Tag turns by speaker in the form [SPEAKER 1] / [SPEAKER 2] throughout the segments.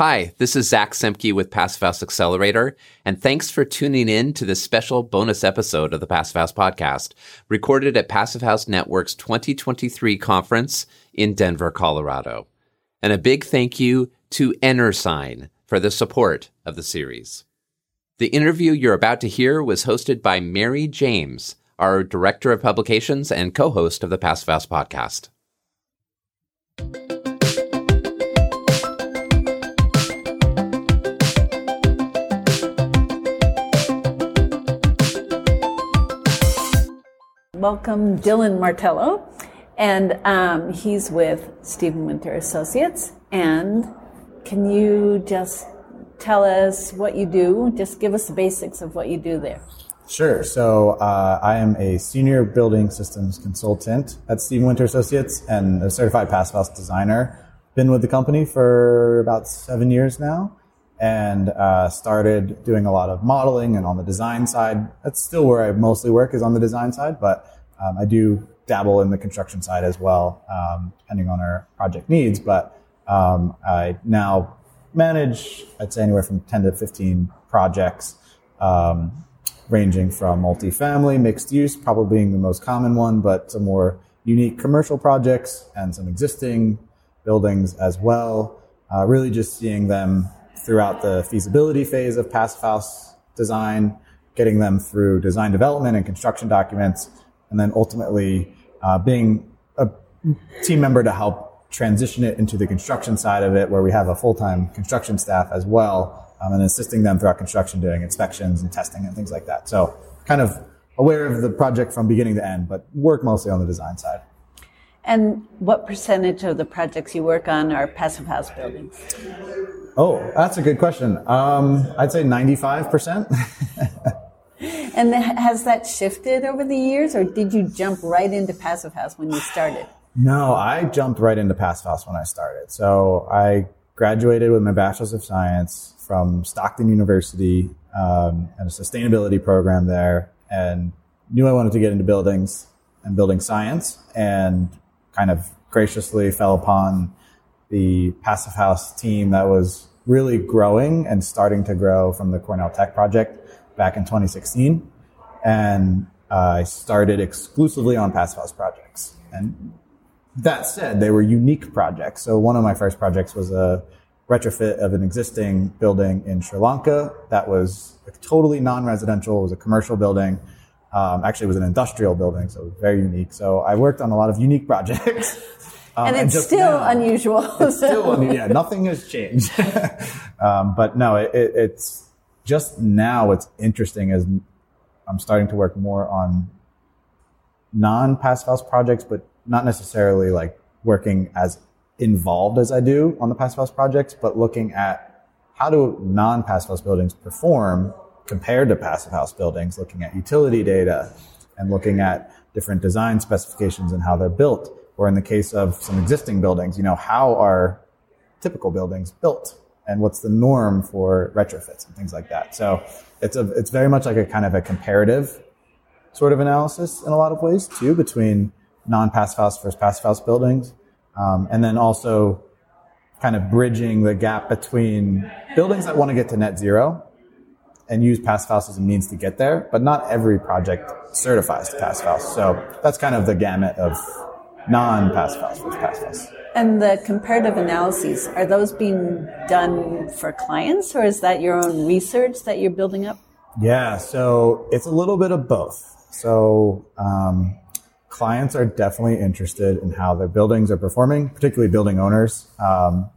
[SPEAKER 1] Hi, this is Zach Semke with Passive House Accelerator, and thanks for tuning in to this special bonus episode of the Passive House podcast, recorded at Passive House Network's 2023 conference in Denver, Colorado. And a big thank you to EnerSign for the support of the series. The interview you're about to hear was hosted by Mary James, our Director of Publications and co-host of the Passive House podcast.
[SPEAKER 2] Welcome Dylan Martello. And um, he's with Steven Winter Associates. And can you just tell us what you do? Just give us the basics of what you do there.
[SPEAKER 3] Sure. So uh, I am a senior building systems consultant at Steven Winter Associates and a certified house designer. Been with the company for about seven years now and uh, started doing a lot of modeling and on the design side. That's still where I mostly work is on the design side, but um, I do dabble in the construction side as well, um, depending on our project needs. But um, I now manage, I'd say, anywhere from 10 to 15 projects, um, ranging from multifamily, mixed use, probably being the most common one, but some more unique commercial projects and some existing buildings as well. Uh, really just seeing them throughout the feasibility phase of passive house design, getting them through design development and construction documents, and then ultimately uh, being a team member to help transition it into the construction side of it, where we have a full-time construction staff as well, um, and assisting them throughout construction, doing inspections and testing and things like that. So, kind of aware of the project from beginning to end, but work mostly on the design side.
[SPEAKER 2] And what percentage of the projects you work on are passive house buildings?
[SPEAKER 3] Oh, that's a good question. Um, I'd say 95%.
[SPEAKER 2] and has that shifted over the years, or did you jump right into passive house when you started?
[SPEAKER 3] No, I jumped right into passive house when I started. So I graduated with my bachelor's of science from Stockton University um, and a sustainability program there, and knew I wanted to get into buildings and building science, and kind of graciously fell upon the Passive House team that was really growing and starting to grow from the Cornell Tech project back in 2016. And I started exclusively on Passive House projects. And that said, they were unique projects. So one of my first projects was a retrofit of an existing building in Sri Lanka that was totally non-residential. It was a commercial building. Um, actually, it was an industrial building, so it was very unique. So I worked on a lot of unique projects.
[SPEAKER 2] Um, and it's and still now, unusual.
[SPEAKER 3] it's still unusual. Yeah, nothing has changed. um, but no, it, it, it's just now what's interesting is I'm starting to work more on non-passive house projects, but not necessarily like working as involved as I do on the passive house projects, but looking at how do non-passive house buildings perform compared to passive house buildings, looking at utility data and looking at different design specifications and how they're built or in the case of some existing buildings, you know, how are typical buildings built and what's the norm for retrofits and things like that. So it's a, it's very much like a kind of a comparative sort of analysis in a lot of ways too between non-passive house versus passive house buildings. Um, and then also kind of bridging the gap between buildings that want to get to net zero and use house as a means to get there, but not every project certifies to house. So that's kind of the gamut of versus passive house.
[SPEAKER 2] And the comparative analyses, are those being done for clients or is that your own research that you're building up?
[SPEAKER 3] Yeah, so it's a little bit of both. So um, clients are definitely interested in how their buildings are performing, particularly building owners um,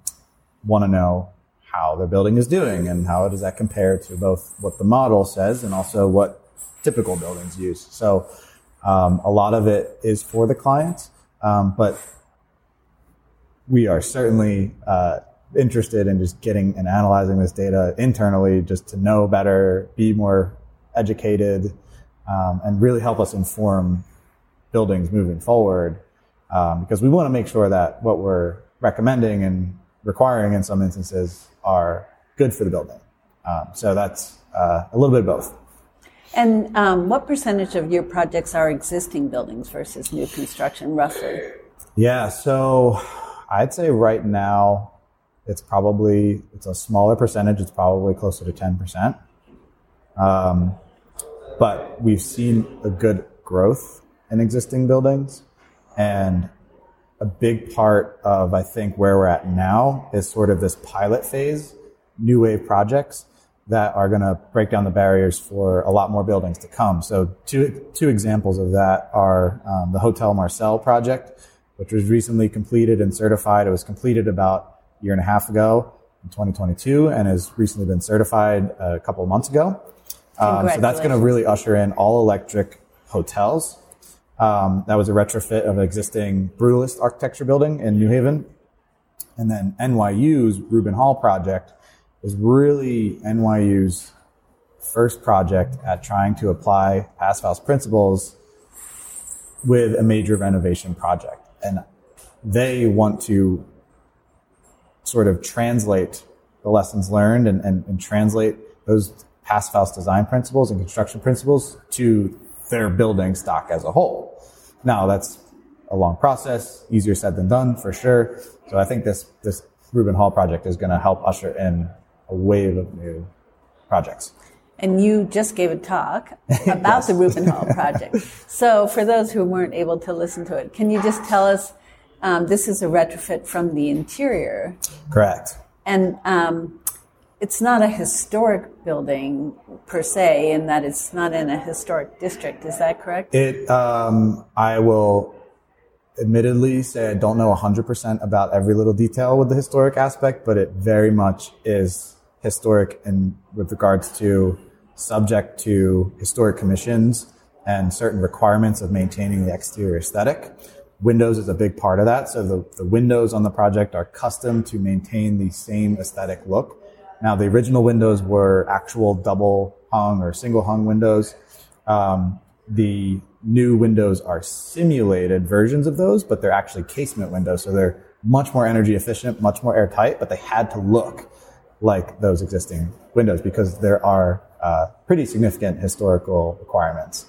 [SPEAKER 3] want to know how their building is doing and how does that compare to both what the model says and also what typical buildings use. So um, a lot of it is for the clients. Um, but we are certainly uh, interested in just getting and analyzing this data internally just to know better, be more educated, um, and really help us inform buildings moving forward. Um, because we want to make sure that what we're recommending and requiring in some instances are good for the building. Um, so that's uh, a little bit of both.
[SPEAKER 2] And um, what percentage of your projects are existing buildings versus new construction, roughly?
[SPEAKER 3] Yeah, so I'd say right now, It's probably it's a smaller percentage. It's probably closer to ten percent. Um, but we've seen a good growth in existing buildings, and a big part of I think where we're at now is sort of this pilot phase, new wave projects that are going to break down the barriers for a lot more buildings to come. So two two examples of that are um, the Hotel Marcel project, which was recently completed and certified. It was completed about a year and a half ago in 2022 and has recently been certified a couple of months ago. Um, so that's going to really usher in all electric hotels. Um, that was a retrofit of an existing brutalist architecture building in New Haven. And then NYU's Rubin Hall project is really NYU's first project at trying to apply House principles with a major renovation project. And they want to sort of translate the lessons learned and, and, and translate those house design principles and construction principles to their building stock as a whole. Now that's a long process, easier said than done for sure. So I think this, this Rubin Hall project is going to help usher in a wave of new projects.
[SPEAKER 2] And you just gave a talk about yes. the Rubin Hall project. so for those who weren't able to listen to it, can you just tell us um, this is a retrofit from the interior?
[SPEAKER 3] Correct.
[SPEAKER 2] And um, it's not a historic building per se, in that it's not in a historic district. Is that correct?
[SPEAKER 3] It. Um, I will admittedly say I don't know 100% about every little detail with the historic aspect, but it very much is historic in with regards to subject to historic commissions and certain requirements of maintaining the exterior aesthetic. Windows is a big part of that. So the, the windows on the project are custom to maintain the same aesthetic look. Now the original windows were actual double hung or single hung windows. Um, the new windows are simulated versions of those, but they're actually casement windows. So they're much more energy efficient, much more airtight, but they had to look like those existing windows because there are uh, pretty significant historical requirements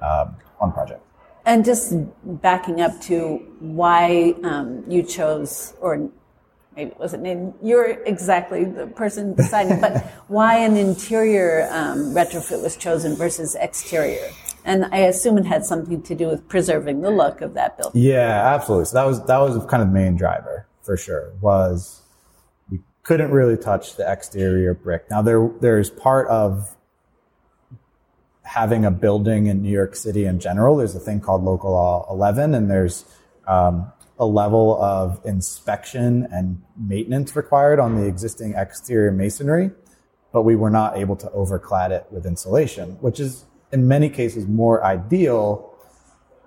[SPEAKER 3] um, on the project.
[SPEAKER 2] And just backing up to why um, you chose, or maybe it wasn't named, you're exactly the person deciding, but why an interior um, retrofit was chosen versus exterior? And I assume it had something to do with preserving the look of that building.
[SPEAKER 3] Yeah, absolutely. So that was that was kind of the main driver for sure. Was we couldn't really touch the exterior brick. Now there there's part of having a building in New York City in general. There's a thing called Local Law 11, and there's um, a level of inspection and maintenance required on the existing exterior masonry, but we were not able to overclad it with insulation, which is in many cases more ideal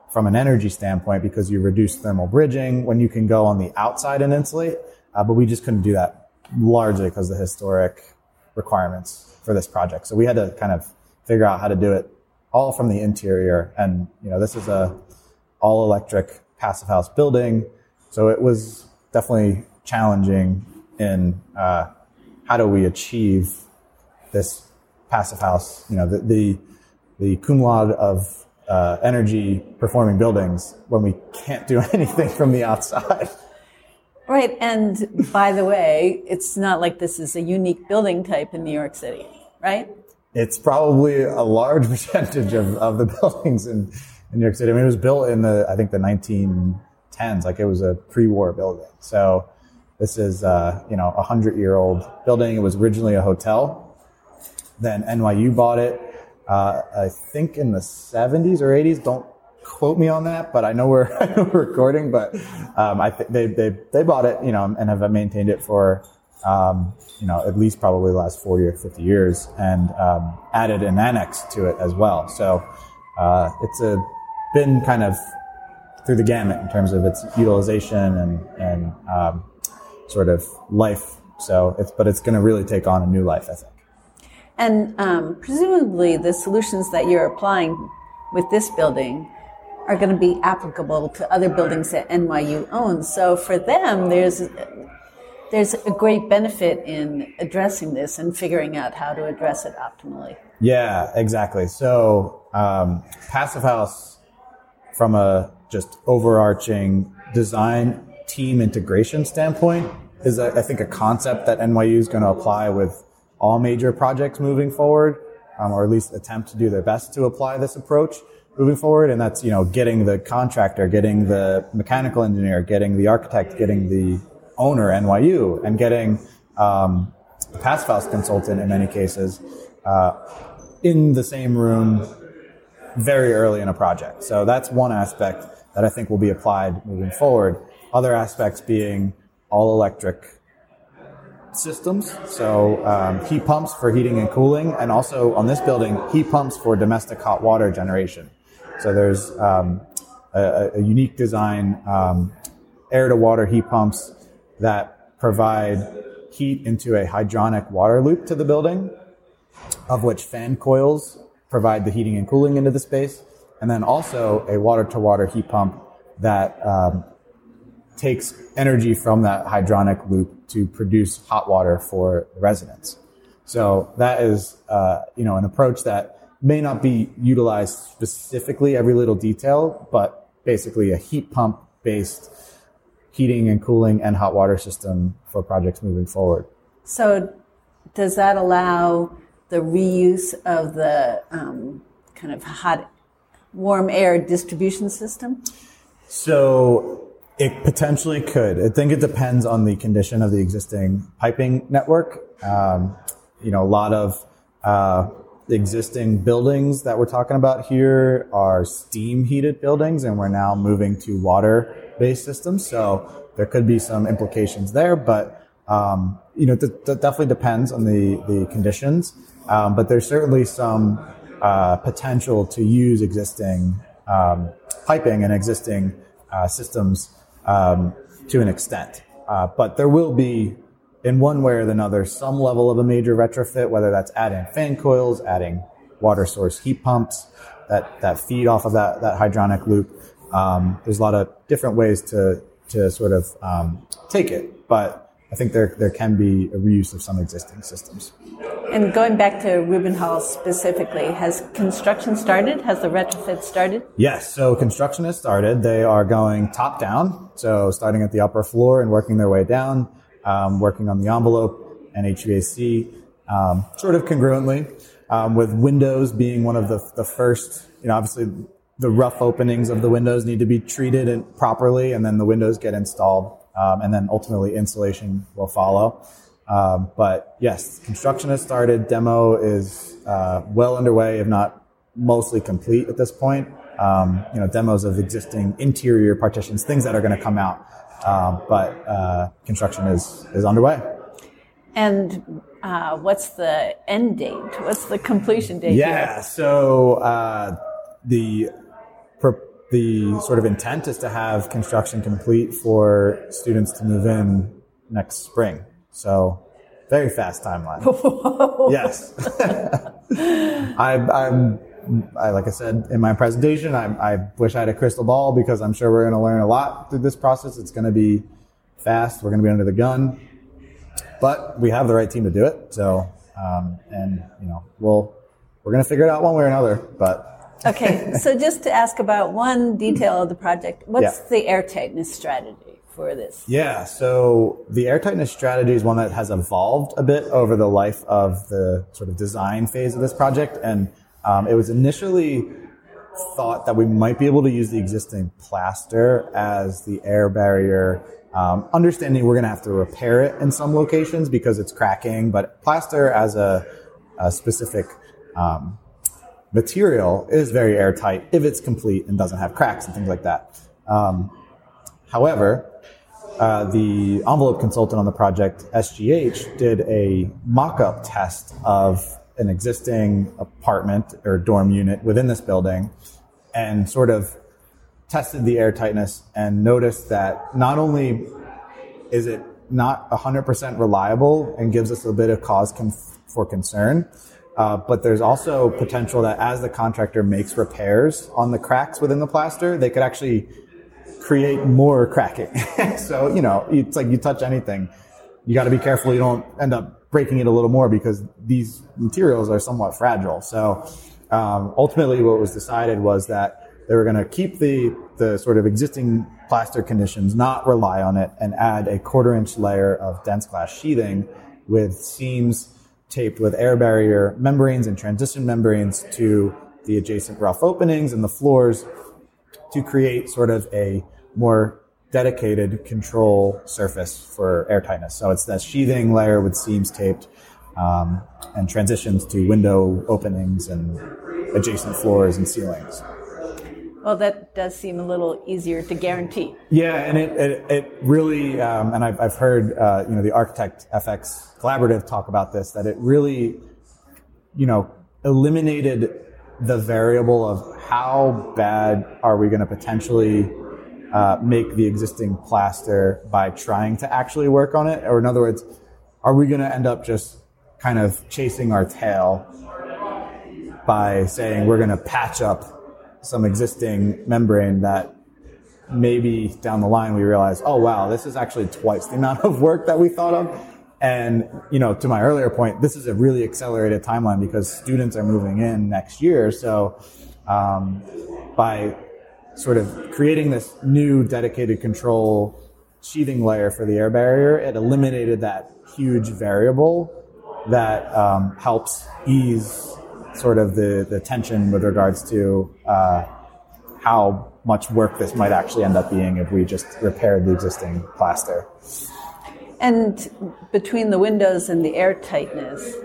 [SPEAKER 3] from an energy standpoint because you reduce thermal bridging when you can go on the outside and insulate. Uh, but we just couldn't do that largely because of the historic requirements for this project. So we had to kind of figure out how to do it all from the interior. And, you know, this is a all electric passive house building. So it was definitely challenging in, uh, how do we achieve this passive house, you know, the, the the cum laude of uh, energy performing buildings when we can't do anything from the outside.
[SPEAKER 2] Right. And by the way, it's not like this is a unique building type in New York City, right?
[SPEAKER 3] It's probably a large percentage of, of the buildings in, in New York City. I mean, it was built in the, I think the 1910s, like it was a pre-war building. So this is, uh, you know, a hundred year old building. It was originally a hotel. Then NYU bought it uh, I think in the 70s or 80s. Don't quote me on that, but I know we're, recording. But um, I th- they, they they bought it, you know, and have maintained it for um, you know at least probably the last 40 or 50 years, and um, added an annex to it as well. So uh, it's a been kind of through the gamut in terms of its utilization and and um, sort of life. So it's but it's going to really take on a new life, I think.
[SPEAKER 2] And um, presumably, the solutions that you're applying with this building are going to be applicable to other buildings that NYU owns. So for them, there's there's a great benefit in addressing this and figuring out how to address it optimally.
[SPEAKER 3] Yeah, exactly. So um, Passive House, from a just overarching design team integration standpoint, is, I think, a concept that NYU is going to apply with all major projects moving forward, um, or at least attempt to do their best to apply this approach moving forward. And that's, you know, getting the contractor, getting the mechanical engineer, getting the architect, getting the owner, NYU, and getting um, the Passive House consultant in many cases uh, in the same room very early in a project. So that's one aspect that I think will be applied moving forward. Other aspects being all electric systems, so um, heat pumps for heating and cooling, and also on this building, heat pumps for domestic hot water generation. So there's um, a, a, unique design, um, air to water heat pumps that provide heat into a hydronic water loop to the building, of which fan coils provide the heating and cooling into the space, and then also a water to water heat pump that um, takes energy from that hydronic loop to produce hot water for residents. So that is, uh, you know, an approach that may not be utilized specifically every little detail, but basically a heat pump based heating and cooling and hot water system for projects moving forward.
[SPEAKER 2] So does that allow the reuse of the um, kind of hot, warm air distribution system?
[SPEAKER 3] So it potentially could. I think it depends on the condition of the existing piping network. Um, you know, a lot of uh, existing buildings that we're talking about here are steam heated buildings, and we're now moving to water based systems. So there could be some implications there, but um, you know, that definitely depends on the the conditions. Um, but there's certainly some uh, potential to use existing um, piping and existing uh, systems um, to an extent. Uh, but there will be, in one way or another, some level of a major retrofit, whether that's adding fan coils, adding water source heat pumps that, that feed off of that, that hydronic loop. Um, there's a lot of different ways to, to sort of um, take it, but I think there, there can be a reuse of some existing systems.
[SPEAKER 2] And going back to Rubin Hall specifically, has construction started? Has the retrofit started?
[SPEAKER 3] Yes. So construction has started. They are going top down. So starting at the upper floor and working their way down, um, working on the envelope and HVAC, um, sort of congruently, um, with windows being one of the, the first, you know, obviously the rough openings of the windows need to be treated properly and then the windows get installed. Um, and then ultimately insulation will follow. Um, but yes, construction has started. Demo is uh, well underway, if not mostly complete at this point. Um, you know, demos of existing interior partitions, things that are going to come out. Um, but uh, construction is is underway.
[SPEAKER 2] And uh, what's the end date? What's the completion date?
[SPEAKER 3] Yeah, here? so uh, the the sort of intent is to have construction complete for students to move in next spring. So very fast timeline. yes. I, I'm, I, like I said in my presentation, I, I wish I had a crystal ball because I'm sure we're going to learn a lot through this process. It's going to be fast. We're going to be under the gun, but we have the right team to do it. So, um, and you know, we'll, we're going to figure it out one way or another, but
[SPEAKER 2] okay, so just to ask about one detail of the project, what's yeah. the air tightness strategy? for this?
[SPEAKER 3] Yeah, so the air tightness strategy is one that has evolved a bit over the life of the sort of design phase of this project. And um, it was initially thought that we might be able to use the existing plaster as the air barrier. Um, understanding we're going to have to repair it in some locations because it's cracking, but plaster as a, a specific um, material is very airtight if it's complete and doesn't have cracks and things like that. Um, however, uh, the envelope consultant on the project, SGH, did a mock-up test of an existing apartment or dorm unit within this building and sort of tested the air tightness and noticed that not only is it not 100% reliable and gives us a bit of cause for concern, uh, but there's also potential that as the contractor makes repairs on the cracks within the plaster, they could actually create more cracking. so, you know, it's like you touch anything, you got to be careful you don't end up breaking it a little more because these materials are somewhat fragile. So, um, ultimately, what was decided was that they were going to keep the, the sort of existing plaster conditions, not rely on it, and add a quarter inch layer of dense glass sheathing with seams taped with air barrier membranes and transition membranes to the adjacent rough openings and the floors to create sort of a more dedicated control surface for airtightness. So it's that sheathing layer with seams taped um, and transitions to window openings and adjacent floors and ceilings.
[SPEAKER 2] Well, that does seem a little easier to guarantee.
[SPEAKER 3] Yeah, and it, it, it really, um, and I've, I've heard, uh, you know, the Architect FX Collaborative talk about this, that it really, you know, eliminated the variable of how bad are we going to potentially uh, make the existing plaster by trying to actually work on it? Or in other words, are we going to end up just kind of chasing our tail by saying we're going to patch up some existing membrane that maybe down the line we realize, oh wow, this is actually twice the amount of work that we thought of. And, you know, to my earlier point, this is a really accelerated timeline because students are moving in next year. So, um, by sort of creating this new dedicated control sheathing layer for the air barrier, it eliminated that huge variable that um, helps ease sort of the, the tension with regards to uh, how much work this might actually end up being if we just repaired the existing plaster.
[SPEAKER 2] And between the windows and the air tightness,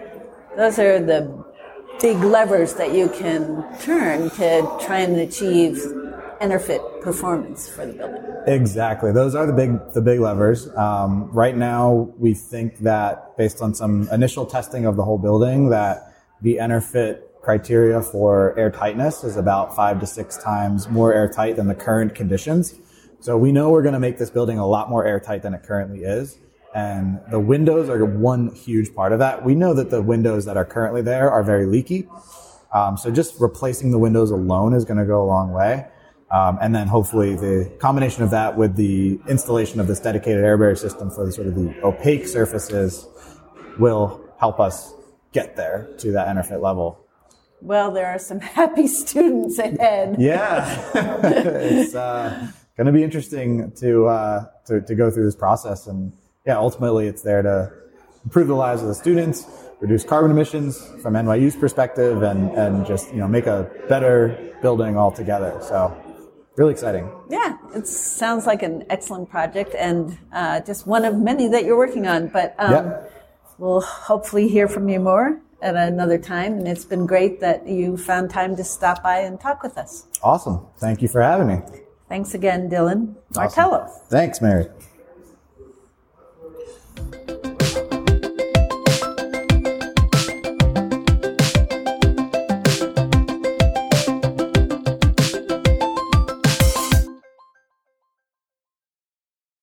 [SPEAKER 2] those are the big levers that you can turn to try and achieve EnerPhit performance for the building.
[SPEAKER 3] Exactly. Those are the big the big levers. Um, right now, we think that based on some initial testing of the whole building, that the EnerPhit criteria for air tightness is about five to six times more airtight than the current conditions. So we know we're going to make this building a lot more airtight than it currently is. And the windows are one huge part of that. We know that the windows that are currently there are very leaky. Um, so just replacing the windows alone is going to go a long way. Um, and then hopefully the combination of that with the installation of this dedicated air barrier system for the sort of the opaque surfaces will help us get there to that EnerPhit level.
[SPEAKER 2] Well, there are some happy students ahead.
[SPEAKER 3] Yeah, it's uh, going to be interesting to, uh, to to go through this process, and yeah, ultimately, it's there to improve the lives of the students, reduce carbon emissions from NYU's perspective, and and just you know make a better building altogether. So really exciting.
[SPEAKER 2] Yeah, it sounds like an excellent project and uh, just one of many that you're working on. But um, yep. We'll hopefully hear from you more at another time. And it's been great that you found time to stop by and talk with us.
[SPEAKER 3] Awesome. Thank you for having me.
[SPEAKER 2] Thanks again, Dylan Martello.
[SPEAKER 3] Awesome. Thanks, Mary.